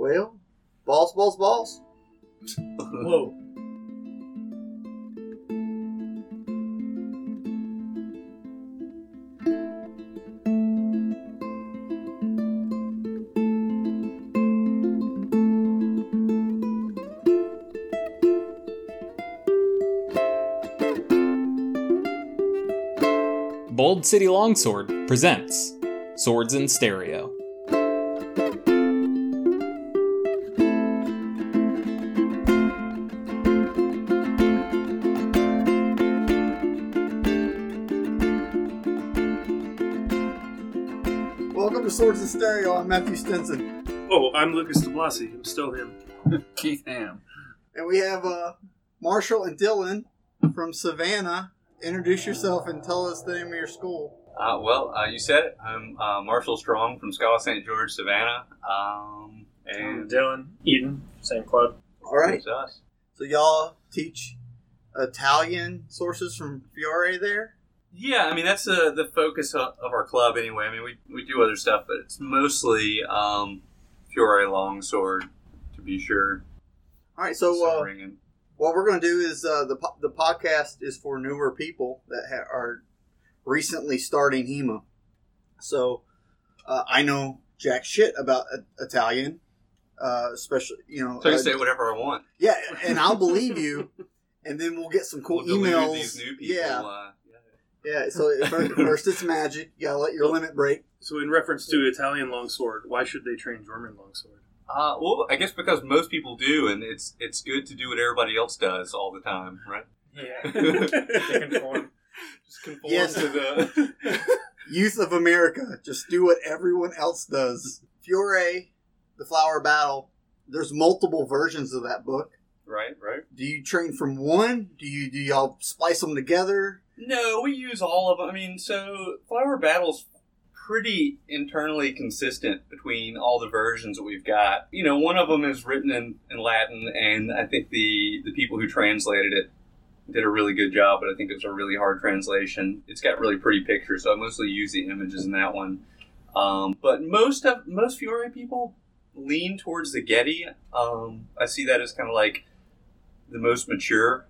Well, balls, balls, balls. Whoa. Bold City Longsword presents Swords in Stereo. Welcome to Stereo. I'm Matthew Stinson. Oh, I'm Lucas DeBlasi. I'm still him. Keith Ham. And we have uh, Marshal and Dillon from Savannah. Introduce yourself and tell us the name of your school. Uh, well, uh, you said it. I'm uh, Marshal Strong from Schola St. George, Savannah. Um, And and Dillon, Eden, same club. All right. it's us. So y'all teach Italian sources from Fiore there? Yeah, I mean that's uh, the focus of, our club anyway. I mean we, we do other stuff, but it's mostly um, Fiore Longsword, to be sure. All right. So uh, what we're going to do is uh, the po- the podcast is for newer people that ha- are recently starting HEMA. So uh, I know jack shit about Italian, uh, especially you know. So I uh, can say whatever I want. yeah, and I'll believe you, and then we'll get some cool We'll emails. These new people. Yeah, Uh, yeah. So first, first it's magic. You gotta let your limit break. So, in reference to Italian longsword, why should they train German longsword? Uh, well, I guess because most people do, and it's it's good to do what everybody else does all the time, right? Yeah. they conform. Just conform Yes. to the. Youth of America, just do what everyone else does. Fiore, the Flower Battle. There's multiple versions of that book. right, right. Do you train from one? Do you do y'all splice them together? No, we use all of them. I mean, so Flower Battle's pretty internally consistent between all the versions that we've got. You know, one of them is written in, in Latin, and I think the, the people who translated it did a really good job, but I think it was a really hard translation. It's got really pretty pictures, so I mostly use the images in that one. Um, but most of most Fiore people lean towards the Getty. Um, I see that as kind of like the most mature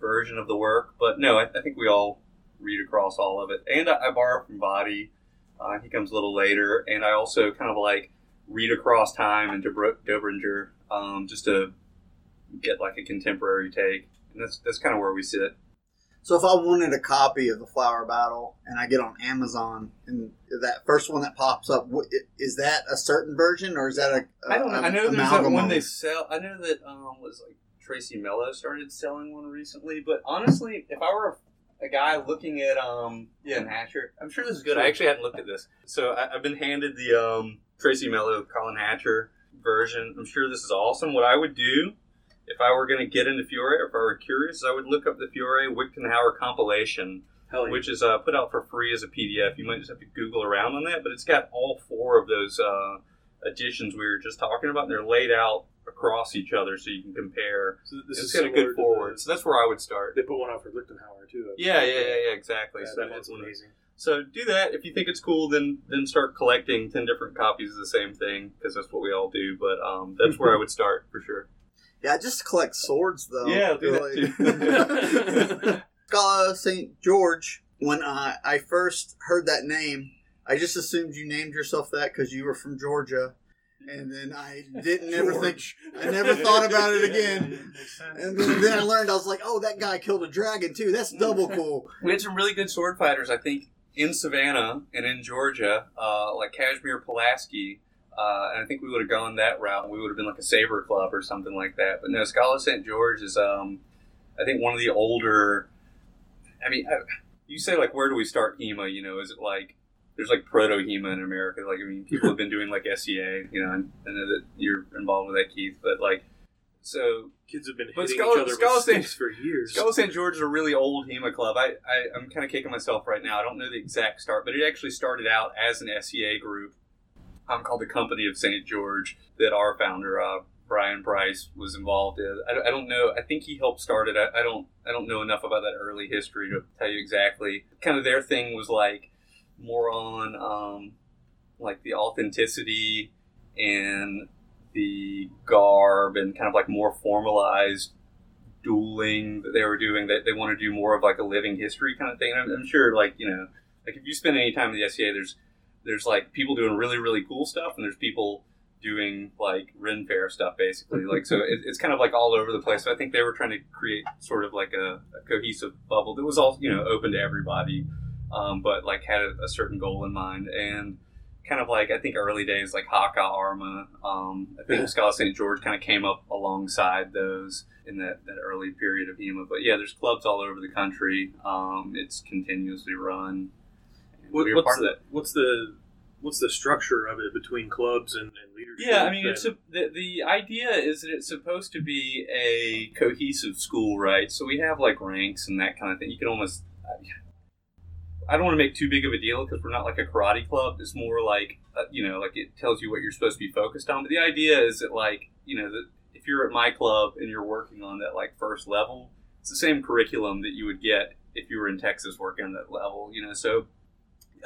version of the work. But no, I, I think we all read across all of it. And I, I borrow from Vadi. Uh, he comes a little later. And I also kind of like read across time into Bro- Dobringer um, just to get like a contemporary take. And that's, that's kind of where we sit. So if I wanted a copy of the Flower Battle and I get on Amazon and that first one that pops up, is that a certain version or is that a? a I don't know. a- I know there's that one they sell. I know that um, was like Tracy Mele started selling one recently. But honestly, if I were a, a guy looking at um, yeah, Hatcher, I'm sure this is good. I actually hadn't looked at this, so I, I've been handed the um, Tracy Mele Colin Hatcher version. I'm sure this is awesome. What I would do if I were going to get into Fiore, or if I were curious, I would look up the Fiore Wiktenauer compilation yeah. which is uh, put out for free as a PDF. You might just have to Google around on that, but it's got all four of those uh, editions we were just talking about, and they're laid out across each other so you can compare. So this it's is got a good to forward, the- so that's where I would start. They put one out for Lichtenauer too. Yeah, yeah, yeah, yeah, exactly. Yeah, so that one's amazing. so do that if you think it's cool. Then then start collecting ten different copies of the same thing because that's what we all do. But um, that's where I would start for sure. Yeah, I just collect swords though. Yeah, do that Really. Schola St. George. When I, I first heard that name, I just assumed you named yourself that because you were from Georgia, and then I didn't ever think I never thought about it again. And then, then I learned I was like, oh, that guy killed a dragon too. That's double cool. We had some really good sword fighters, I think, in Savannah and in Georgia, uh, like Casimir Pulaski. Uh, and I think we would have gone that route. We would have been like a saber club or something like that. But no, Schola St. George is, um, I think, one of the older. I mean, I, you say like, where do we start HEMA? You know, is it like there's like proto HEMA in America? Like, I mean, people have been doing like SCA. You know, and I know that you're involved with that, Keith. But like, so Kids have been But hitting Schola- each other Schola with St- for years. Schola St. George is a really old HEMA club. I, I, I'm kind of kicking myself right now. I don't know the exact start, but it actually started out as an SCA group um, called the Company of St. George that our founder, uh, Brian Price, was involved in. I, don't- I don't know. I think he helped start it. I, I don't I don't know enough about that early history to tell you exactly. Kind of their thing was like more on um, like the authenticity and the garb and kind of like more formalized dueling that they were doing. That they want to do more of like a living history kind of thing. I'm, I'm sure, like you know, like if you spend any time in the SCA, there's there's like people doing really really cool stuff, and there's people doing like Ren Fair stuff basically. Like so, it, it's kind of like all over the place. So I think they were trying to create sort of like a, a cohesive bubble that was all you know open to everybody, um, but like had a, a certain goal in mind and kind of like I think early days like Haka Arma. Um, I think Schola St. George kind of came up alongside those in that, that early period of HEMA. But yeah, there's clubs all over the country. Um, it's continuously run. What, we what's the what's the what's the structure of it between clubs and, and leadership? Yeah, I mean, it's a, the, the idea is that it's supposed to be a cohesive school, right? So we have like ranks and that kind of thing. You can almost, I don't want to make too big of a deal because we're not like a karate club. It's more like, uh, you know, like it tells you what you're supposed to be focused on. But the idea is that, like, you know, that if you're at my club and you're working on that like first level, it's the same curriculum that you would get if you were in Texas working on that level, you know. So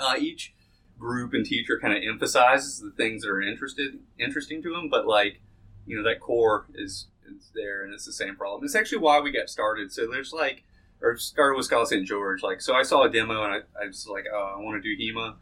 uh, each group and teacher kind of emphasizes the things that are interested interesting to them, but like you know that core is is there and it's the same problem. It's actually why we got started. So there's like or started with Schola St. George. Like so, I saw a demo and I, I was like, oh, I want to do HEMA.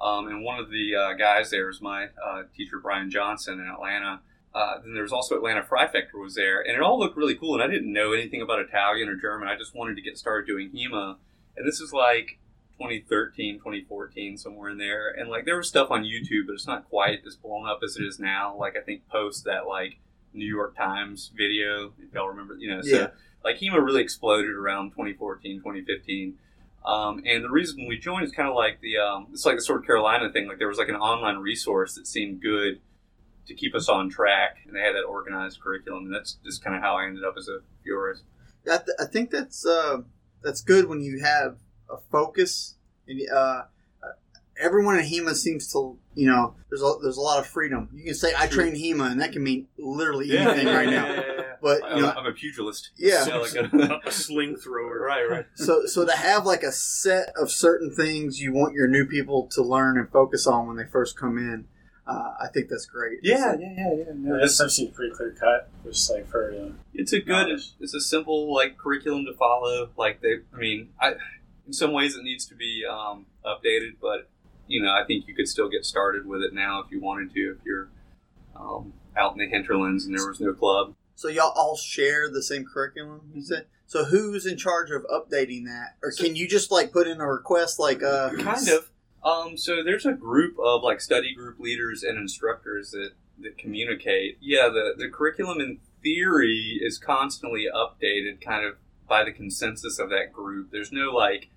Um, and one of the uh, guys there was my uh, teacher Brian Johnson in Atlanta. Uh, then there was also Atlanta Freifechter was there, and it all looked really cool. And I didn't know anything about Italian or German. I just wanted to get started doing HEMA. And this is like 2013, 2014, somewhere in there. And like there was stuff on YouTube, but it's not quite as blown up as it is now. Like I think post that like New York Times video, if y'all remember, you know, so Yeah. like HEMA really exploded around 2014, 2015. Um, and the reason we joined is kind of like the um, it's like the Sword Carolina thing. Like there was like an online resource that seemed good to keep us on track, and they had that organized curriculum, and that's just kind of how I ended up as a Fiores. I, th- I think that's uh, that's good when you have a focus. And, uh, everyone in HEMA seems to, you know, there's a, there's a lot of freedom. You can say I True. train HEMA, and that can mean literally anything right now. But you I'm, know, I'm a pugilist. Yeah. So, like a- a sling thrower. right, right. so so to have like a set of certain things you want your new people to learn and focus on when they first come in, uh, I think that's great. Yeah, yeah, yeah, yeah. No, Yeah, this stuff seems pretty clear cut. Just like for uh, it's a good Knowledge. it's a simple like curriculum to follow like they i mean i in some ways it needs to be um, updated but you know i think you could still get started with it now if you wanted to if you're um, out in the hinterlands and there was no club. So y'all all share the same curriculum, you said. So who's in charge of updating that, or can you just like put in a request like uh kind of. Um, so there's a group of like study group leaders and instructors that that communicate. Yeah the, the curriculum in theory is constantly updated kind of by the consensus of that group. There's no like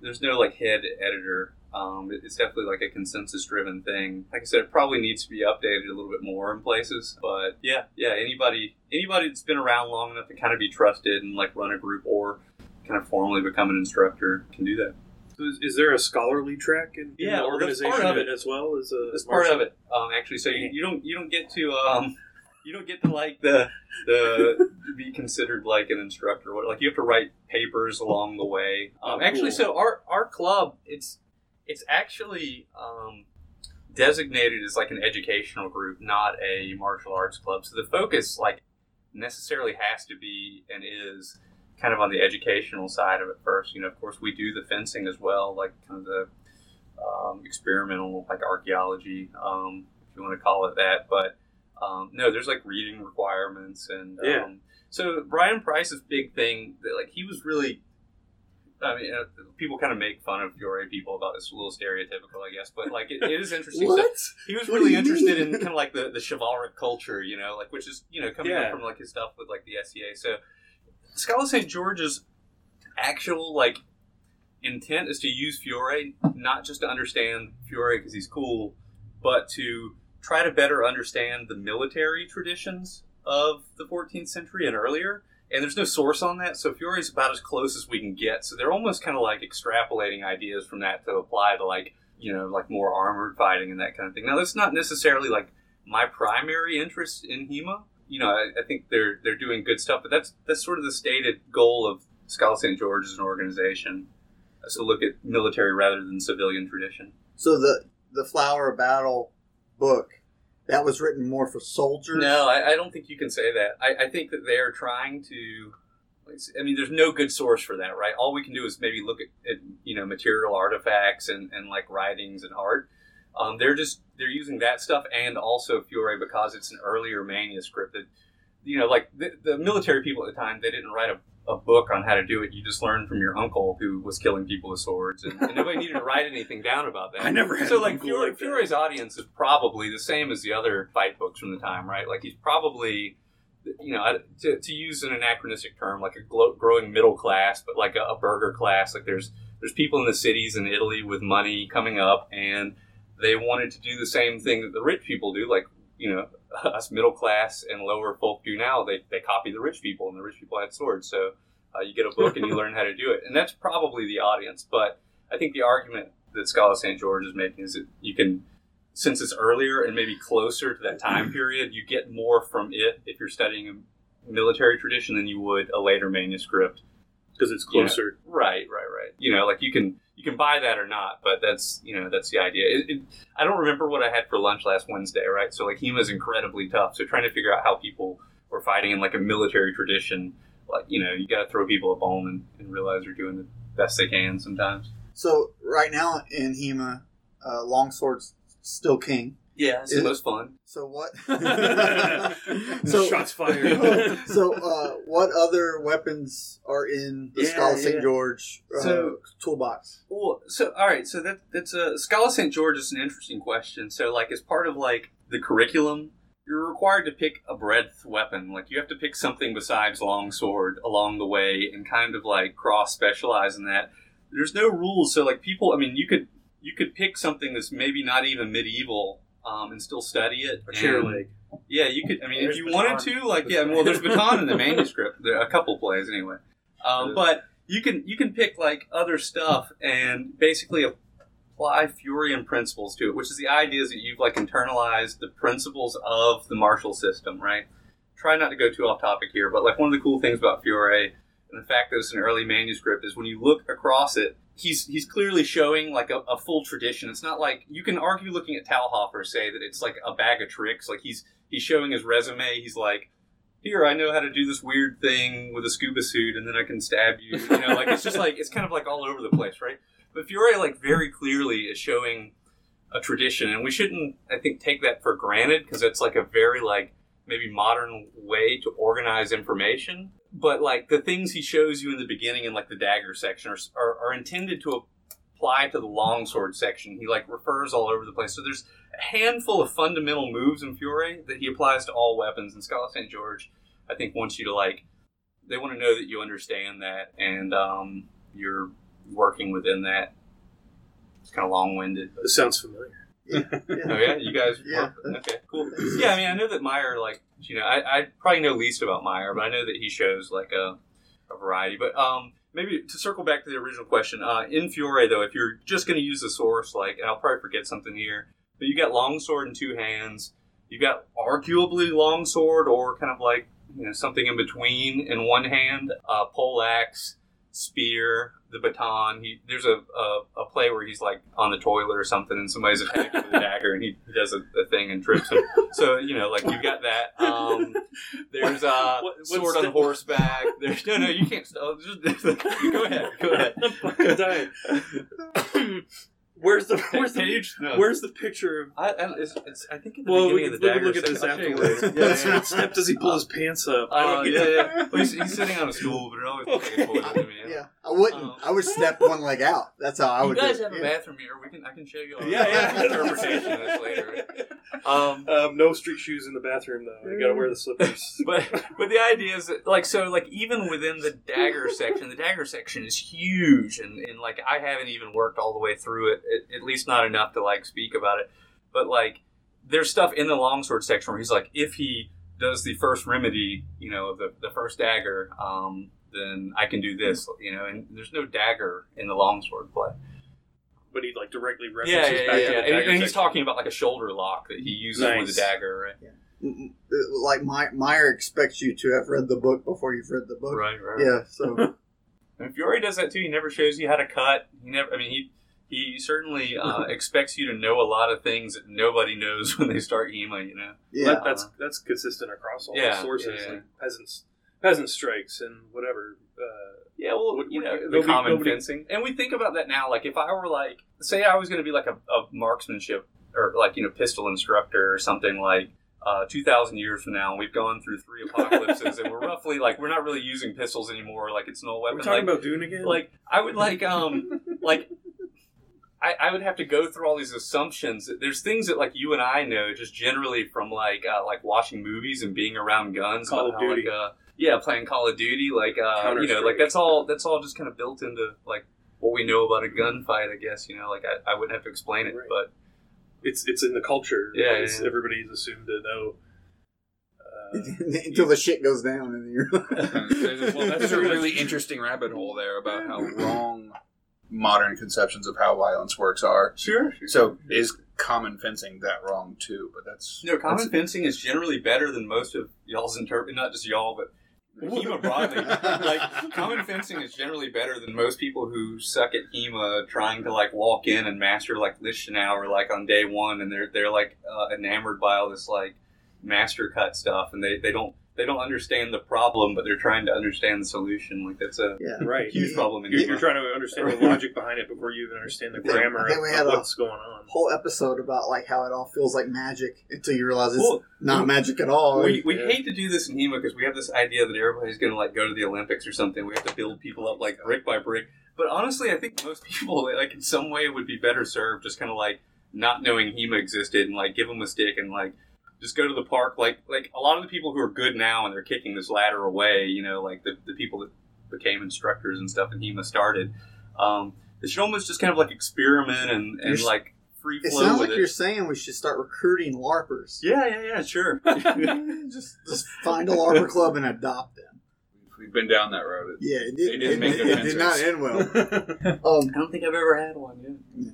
there's no like head editor um, it's definitely like a consensus driven thing like i said it probably needs to be updated a little bit more in places but yeah yeah anybody anybody that's been around long enough to kind of be trusted and like run a group or kind of formally become an instructor can do that So is, is there a scholarly track in, in Yeah, the that's organization part of it. as well as a That's part of it, um, actually. So you, you don't you don't get to um, you don't get to like the the be considered like an instructor. Like you have to write papers along the way. Um, Oh, Actually, cool. so our our club it's it's actually um, designated as like an educational group, not a martial arts club. So the focus like necessarily has to be and is kind of on the educational side of it first. You know, of course, we do the fencing as well, like kind of the um, experimental, like archaeology, um, if you want to call it that. But um, no, there's like reading requirements, and um, Yeah. so Brian Price's big thing, that, like he was really. I mean, uh, people kind of make fun of Fiore people about this, a little stereotypical, I guess, but like it, it is interesting. stuff what? he was What really interested mean? in kind of like the, the chivalric culture, you know, like which is you know coming Yeah. from like his stuff with like the SCA. So Schola St. George's actual like intent is to use Fiore not just to understand Fiore because he's cool, but to try to better understand the military traditions of the 14th century and earlier. And there's no source on that, so Fiore is about as close as we can get. So they're almost kind of like extrapolating ideas from that to apply to like you know like more armored fighting and that kind of thing. Now that's not necessarily like my primary interest in HEMA. You know, I, I think they're they're doing good stuff, but that's that's sort of the stated goal of Schola St. George as an organization. Uh, to look at military rather than civilian tradition. So the the Flower of Battle book that was written more for soldiers. No, I, I don't think you can say that. I, I think that they're trying to. I mean, there's no good source for that, right? All we can do is maybe look at, at you know material artifacts and, and like writings and art. Um, they're just they're using that stuff and also Fiore because it's an earlier manuscript that you know like the, the military people at the time they didn't write a, a book on how to do it. You just learned from your uncle who was killing people with swords, and, and nobody needed to write anything down about that. I never had so like uncle Fiore, like that. Fiore's audience is probably the same as the other fight books from the time, right? Like he's probably, you know, to, to use an anachronistic term, like a glo- growing middle class, but like a, a burger class. Like there's there's people in the cities in Italy with money coming up, and they wanted to do the same thing that the rich people do, like you know us middle class and lower folk do now. They they copy the rich people, and the rich people had swords, so. Uh, you get a book and you learn how to do it, and that's probably the audience. But I think the argument that Schola St. George is making is that you can, since it's earlier and maybe closer to that time period, you get more from it if you're studying a military tradition than you would a later manuscript. because it's closer. Right, right, right. You know, like you can you can buy that or not, but that's you know that's the idea. It, it, I don't remember what I had for lunch last Wednesday, right? So like HEMA is incredibly tough. So trying to figure out how people were fighting in like a military tradition, like you know you got to throw people a bone and, and realize they're doing the best they can sometimes. So right now in Hema, uh, longsword's still king. Yeah, it's It- the most fun. So what? so Shots fired. so uh, what other weapons are in the Yeah, Schola St. yeah. George uh, So- toolbox? Well, so all right, so that that's a Schola St. George is an interesting question. So, like, as part of like the curriculum, you're required to pick a breadth weapon. Like, you have to pick something besides longsword along the way, and kind of like cross specialize in that. There's no rules, so like people. I mean, you could you could pick something that's maybe not even medieval. Um, and still study it. A chair And- leg. Yeah, you could. I mean, There's if you baton. wanted to, like, yeah. Well, there's baton in the manuscript. There are a couple plays anyway. Um, but you can you can pick like other stuff and basically apply Furian principles to it, which is the idea is that you've like internalized the principles of the martial system, right? Try not to go too off topic here, but like one of the cool things about Fiore and the fact that it's an early manuscript is when you look across it, he's he's clearly showing like a, a full tradition. It's not like you can argue looking at Talhofer say that it's like a bag of tricks. Like he's he's showing his resume. He's like, here I know how to do this weird thing with a scuba suit, and then I can stab you. You know, like it's just like it's kind of like all over the place, right? But Fiore like very clearly is showing a tradition, and we shouldn't I think take that for granted because it's like a very like maybe modern way to organize information. But like the things he shows you in the beginning in like the dagger section are, are, are intended to apply to the longsword section. He like refers all over the place. So there's a handful of fundamental moves in Fiore that he applies to all weapons. And Schola St. George, I think, wants you to like they want to know that you understand that and um, you're working within that. It's kind of long winded. It sounds familiar. Yeah, Oh yeah. you guys. Yeah. Okay, cool. Yeah, I mean, I know that Meyer, like, you know, I, I probably know least about Meyer, but I know that he shows like a, a variety. But um, maybe to circle back to the original question, uh, in Fiore though, if you're just going to use the source, like, and I'll probably forget something here, but you got longsword in two hands. You got arguably longsword or kind of like you know something in between in one hand, uh, pole axe, spear, the baton. He there's a, a a play where he's like on the toilet or something, and somebody's attacking with a dagger, and he, he does a, a thing and trips him. So you know, like you've got that. Um, there's uh, What- what sword on step- horseback. There's no, no, you can't. Oh, just, go ahead, go ahead. I'm dying. Where's the where's the Page? No. where's the picture of? I, I, it's, it's, I think at the Well, we beginning can, of the we can dagger look at this section- I'll show you afterwards. later. Yeah, Yeah, yeah. what step does he pull his pants up? I Uh, don't yeah, get it. yeah. Well, he's, he's sitting on a stool, but it always looks like a toilet to me. Yeah, I wouldn't. Um, I would step one leg out. That's how I you would. guys do it. have a bathroom here. We can I can show you a Yeah, yeah. interpretation of this later. Um, Um, no street shoes in the bathroom though. You gotta wear the slippers. but but the idea is that like so like even within the dagger section, the dagger section is huge, and, and like I haven't even worked all the way through it, at, at least not enough to like speak about it. But like there's stuff in the longsword section where he's like, if he does the first remedy, you know, of the the first dagger, um, then I can do this, you know, and there's no dagger in the longsword play. but he like directly Yeah, references yeah, yeah, back yeah. to the And, and he's section. talking about like a shoulder lock that he uses with a dagger, right? Mm, Like My, Meyer expects you to have read the book before you've read the book. Right, right. Yeah. So And Fiore does that too. He never shows you how to cut. He never. I mean, he he certainly uh, expects you to know a lot of things that nobody knows when they start HEMA. You know. Yeah. That, that's that's consistent across all Yeah, the sources, yeah, yeah. like peasants, peasant strikes, and whatever. Uh, Yeah, well, What- you know, the common nobody- fencing, and we think about that now. Like, if I were like, say, I was going to be like a, a marksmanship or like you know pistol instructor or something like. Uh, 2,000 years from now, and we've gone through three apocalypses, and we're roughly like we're not really using pistols anymore. Like it's no are weapon. we talking like, about Dune again? like I would like um like I, I would have to go through all these assumptions. There's things that like you and I know just generally from like uh, like watching movies and being around guns. Call of how, Duty. Like, uh, yeah, playing Call of Duty. Like uh, you know, like that's all that's all just kind of built into like what we know about a gunfight. I guess you know, like I, I wouldn't have to explain it, Right. but it's it's in the culture. Yeah, It's- yeah. everybody's assumed to know. Uh, Until the shit goes down and you're. there's, Well, that's a really interesting rabbit hole there about how wrong modern conceptions of how violence works are. sure. So is common fencing that wrong too? But that's No, common fencing is generally better than most of y'all's interpret. Not just y'all, but HEMA broadly. like common fencing is generally better than most people who suck at HEMA trying to like walk in and master like Lichtenauer like on day one, and they're they're like uh, enamored by all this like master cut stuff, and they, they don't they don't understand the problem, but they're trying to understand the solution. Like that's a yeah. right. huge problem in You're, you're trying to understand the logic behind it before you even understand the grammar I think of, we of had a- what's going on. Whole episode about like how it all feels like magic until you realize it's Well, not magic at all. We, we Yeah. hate to do this in HEMA because we have this idea that everybody's going to like go to the Olympics or something. We have to build people up like brick by brick. But honestly, I think most people like in some way would be better served just kind of like not knowing HEMA existed and like give them a stick and like just go to the park. Like like a lot of the people who are good now and they're kicking this ladder away. You know, like the, the people that became instructors and stuff and HEMA started. Um, they should almost just kind of like experiment and, and You're- like free it flow sounds with like it. you're saying we should start recruiting LARPers. Yeah, yeah, yeah, sure. just, just find a LARPer club and adopt them. we've been down that road. Yeah, it They did, didn't it, make good it did not end well. Um, I don't think I've ever had one. Yeah.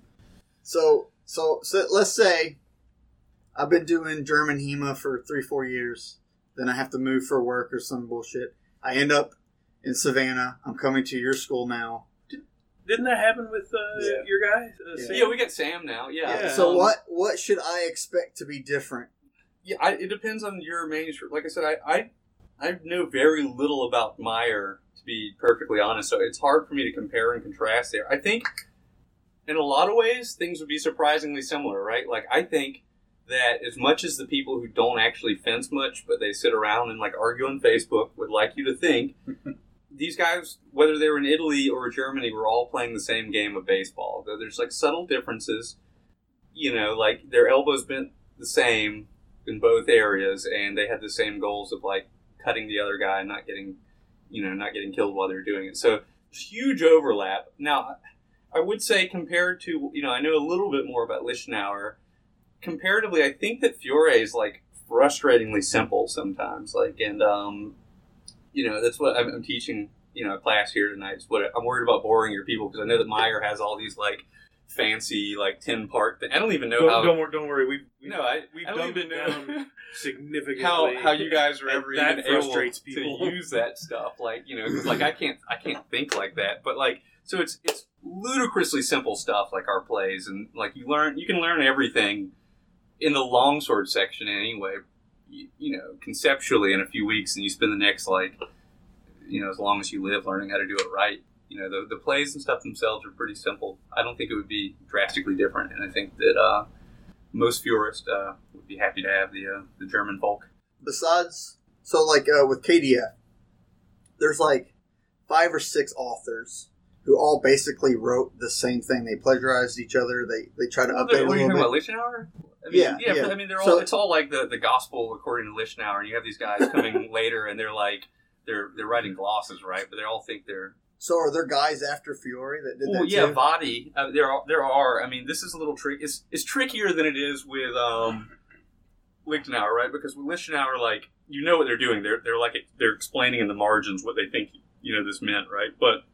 So, so, so let's say I've been doing German HEMA for three, four years. Then I have to move for work or some bullshit. I end up in Savannah. I'm coming to your school now. Didn't that happen with uh, Yeah. your guy? Uh, Yeah. Sam? Yeah, we got Sam now. Yeah. Yeah. So Um, what what should I expect to be different? Yeah, I, it depends on your manuscript. Like I said, I, I I know very little about Meyer to be perfectly honest. So it's hard for me to compare and contrast there. I think in a lot of ways things would be surprisingly similar, right? Like I think that as much as the people who don't actually fence much, but they sit around and like argue on Facebook, would like you to think these guys, whether they were in Italy or Germany, were all playing the same game of baseball. Though There's like subtle differences. You know, like their elbows bent the same in both areas, and they had the same goals of like cutting the other guy and not getting, you know, not getting killed while they're doing it. So huge overlap. Now, I would say compared to, you know, I know a little bit more about Lichtenauer. Comparatively, I think that Fiore is like frustratingly simple sometimes. Like, and um, you know, that's what I'm, I'm teaching. You know, a class here tonight. Is what I'm worried about boring your people because I know that Meyer has all these like fancy like ten part. Thing. I don't even know Don't, how. don't, wor- don't worry. We've, we've, no, I, don't dumbed it down significantly. how how you guys are ever even able people. to use that stuff. Like you know, 'cause, like I can't I can't think like that. But like so it's it's ludicrously simple stuff like our plays and like you learn you can learn everything in the longsword section anyway. You, you know, conceptually in a few weeks, and you spend the next like you know as long as you live learning how to do it right. You know, the, the plays and stuff themselves are pretty simple. I don't think it would be drastically different, and I think that uh, most Fiorists uh, would be happy to have the uh, the German folk. Besides, so like uh, with KDF, there's like five or six authors who all basically wrote the same thing. They plagiarized each other. They they try to What update are you talking bit. about, Lichtenauer? I mean, Yeah, yeah, yeah. I mean, they're all. So- it's all like the, the gospel according to Lichtenauer, and you have these guys coming later, and they're like, they're they're writing glosses, right? But they all think they're. So are there guys after Fiore that did Well, that yeah, too? Vadi. Uh, there are there are. I mean, this is a little trick. It's it's trickier than it is with um, Lichtenauer, right? Because with Lichtenauer, like you know what they're doing. They're they're like they're explaining in the margins what they think you know this meant, right? But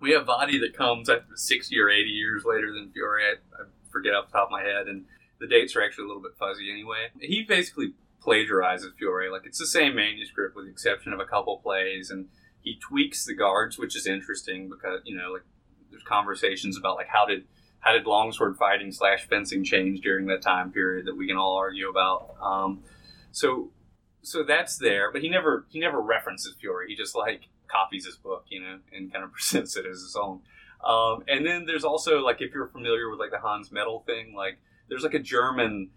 we have Vadi that comes I think, sixty or eighty years later than Fiore. I, I forget off the top of my head, and the dates are actually a little bit fuzzy anyway. He basically plagiarizes Fiore. Like it's the same manuscript with the exception of a couple plays, and he tweaks the guards, which is interesting because you know like there's conversations about like how did how did longsword fighting slash fencing change during that time period that we can all argue about. Um, so so that's there, but he never he never references Fiore. He just like copies his book, you know, and kind of presents it as his own. Um, and then there's also like if you're familiar with like the Hans Medel thing, like there's like a German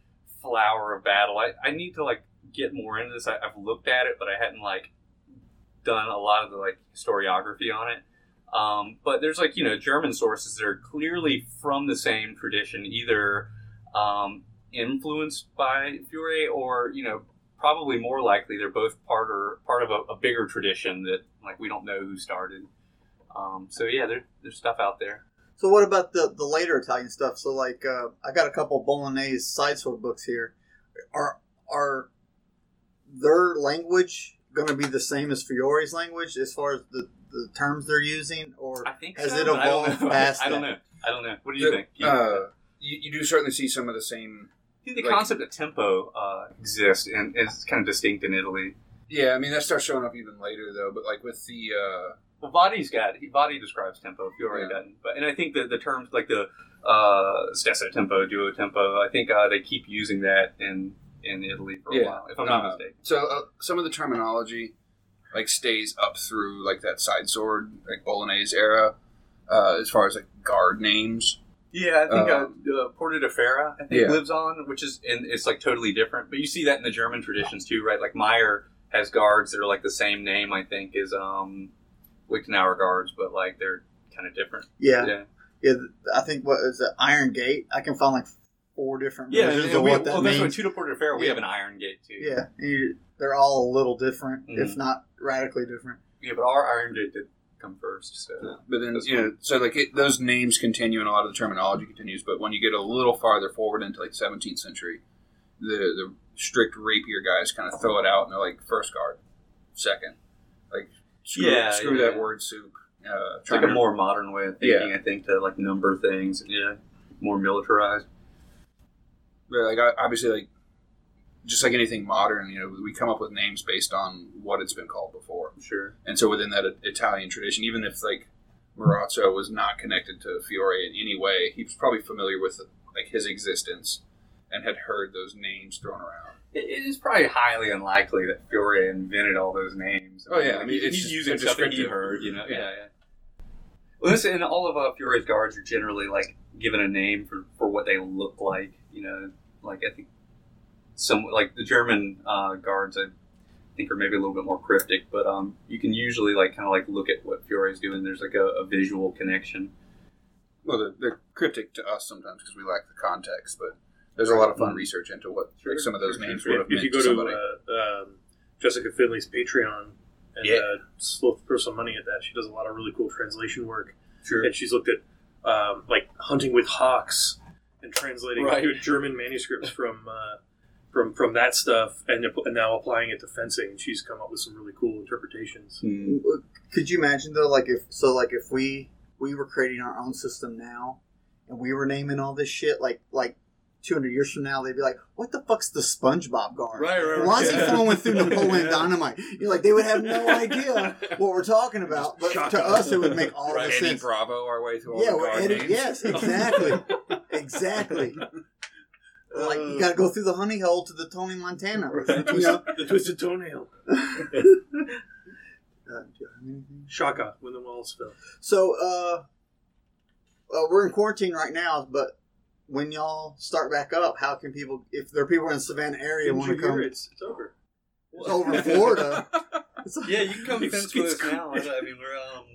flower of battle. I, I need to like get more into this. I, I've looked at it, but I hadn't like done a lot of the like historiography on it. Um, but there's like you know German sources that are clearly from the same tradition, either um, influenced by Fiore or you know probably more likely they're both part or part of a, a bigger tradition that like we don't know who started. Um, so yeah, there, there's stuff out there. So what about the the later Italian stuff? So like uh, I got a couple Bolognese side sword books here. Are are their language going to be the same as Fiore's language as far as the, the terms they're using, or I think has so, it but I don't evolved know. past I don't that? know. I don't know. What do you The- think? You- Uh, you, you do certainly see some of the same. I think the like- concept of tempo uh, exists and is kind of distinct in Italy. Yeah, I mean that starts showing up even later though. But like with the uh, Well, Vadi's got he Vadi describes tempo. Fiore Yeah. doesn't. But and I think that the terms like the uh, stesso tempo, duo tempo, I think uh, they keep using that in in Italy for a Yeah. while, if I'm not Uh, mistaken. so uh, some of the terminology like stays up through like that side sword like Bolognese era, uh, as far as like guard names. Yeah, I think uh, uh, uh, Porta de Ferra, I think Yeah. lives on, which is and it's like totally different. But you see that in the German traditions too, right? Like Meyer has guards that are like the same name, I think, is um, Lichtenauer guards, but like they're kind of different. Yeah, yeah. yeah. I think what is it? Iron Gate. I can find like four different Yeah, versions and of we, what that well, that's what means. Tudor Porta de Ferra. We Yeah. have an Iron Gate too. Yeah, you, they're all a little different, if Mhm. not radically different. yeah, but our Iron Gate did come first. So But then That's you know, so like it, those names continue and a lot of the terminology continues. But when you get a little farther forward into like 17th century, the the strict rapier guys kind of throw it out and they're like first guard, second, like screw, Yeah, screw yeah. that word soup. Uh, it's like a more modern way of thinking, I think, to like number things. Yeah, more militarized. But like obviously, like just like anything modern, you know, we come up with names based on what it's been called before. Sure. And so within that Italian tradition, even if like Marozzo was not connected to Fiore in any way, he was probably familiar with like his existence and had heard those names thrown around. It, it is probably highly unlikely that Fiore invented all those names. Oh, yeah, I mean, he- it's he's just- using stuff that he descriptive. heard. You know. Yeah. Yeah. yeah. Well, listen, and all of uh, Fiore's guards are generally like given a name for, for what they look like. You know, like I think some like the German uh, guards, I think are maybe a little bit more cryptic, but um, you can usually like kind of like look at what Fiore's doing. There's like a, a visual connection. Well, they're, they're cryptic to us sometimes because we lack the context, but there's a lot of fun Mhm. research into what Sure, like, some of those names If, would have if meant you go to to uh, um, Jessica Finley's Patreon and Yeah. uh, slow throw some money at that, she does a lot of really cool translation work. Sure. And she's looked at um, like hunting with hawks and translating Right. German manuscripts from uh, from from that stuff, and, and now applying it to fencing. And she's come up with some really cool interpretations. Hmm. Could you imagine though, like if so, like if we we were creating our own system now, and we were naming all this shit, like like. 200 years from now, they'd be like, "What the fuck's the SpongeBob guard? Right, right, right. Why is he Yeah. flowing through Napoleon Dynamite?" You're like, they would have no idea what we're talking about, but Shock to us. us, it would make all Right, the Eddie sense. Bravo our way through all Yeah, the we're guard Eddie- names. yes, exactly. Exactly. like you got to go through the honey hole to the Tony Montana. You know? The twisted toenail. Uh, do you? Shaka when the walls fell. So, uh, uh, we're in quarantine right now, but when y'all start back up, how can people, if there are people in the Savannah area, Didn't want to come It's, it's over. It's over Florida? It's like- Yeah, you can come It's- fence with us now. I mean, we're um,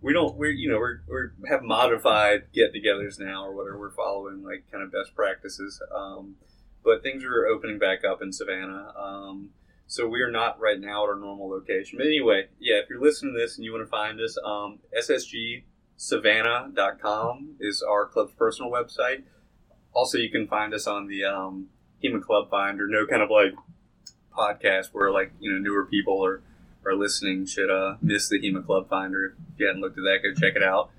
we don't we're you know we're we're have modified get-togethers now or whatever. We're following like kind of best practices. Um, but things are opening back up in Savannah. Um, so we are not right now at our normal location. But anyway, yeah, if you're listening to this and you want to find us, um, ssgsavannah.com is our club's personal website. Also, you can find us on the um, Hema Club Finder. No kind of like podcast where like you know newer people are are listening should uh, miss the HEMA Club Finder. If you hadn't looked at that, go check it out.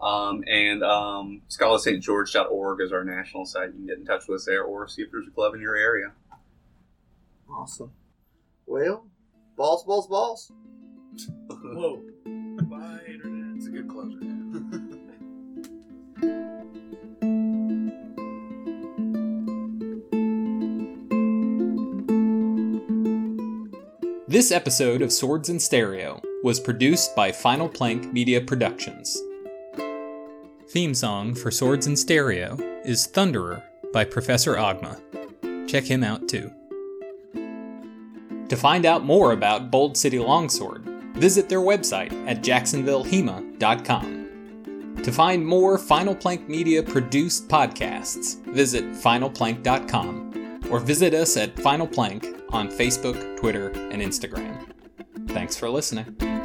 Um, and um, scholarstgeorge.org is our national site. You can get in touch with us there or see if there's a club in your area. awesome. Well, balls, balls, balls. Whoa. Bye, internet. It's a good closer. This episode of Swords in Stereo was produced by Final Plank Media Productions. Theme song for Swords in Stereo is Thunderer by Professor Agma. Check him out too. To find out more about Bold City Longsword, visit their website at jacksonvillehema.com. To find more Final Plank Media produced podcasts, visit finalplank.com or visit us at Final Plank on Facebook, Twitter, and Instagram. Thanks for listening.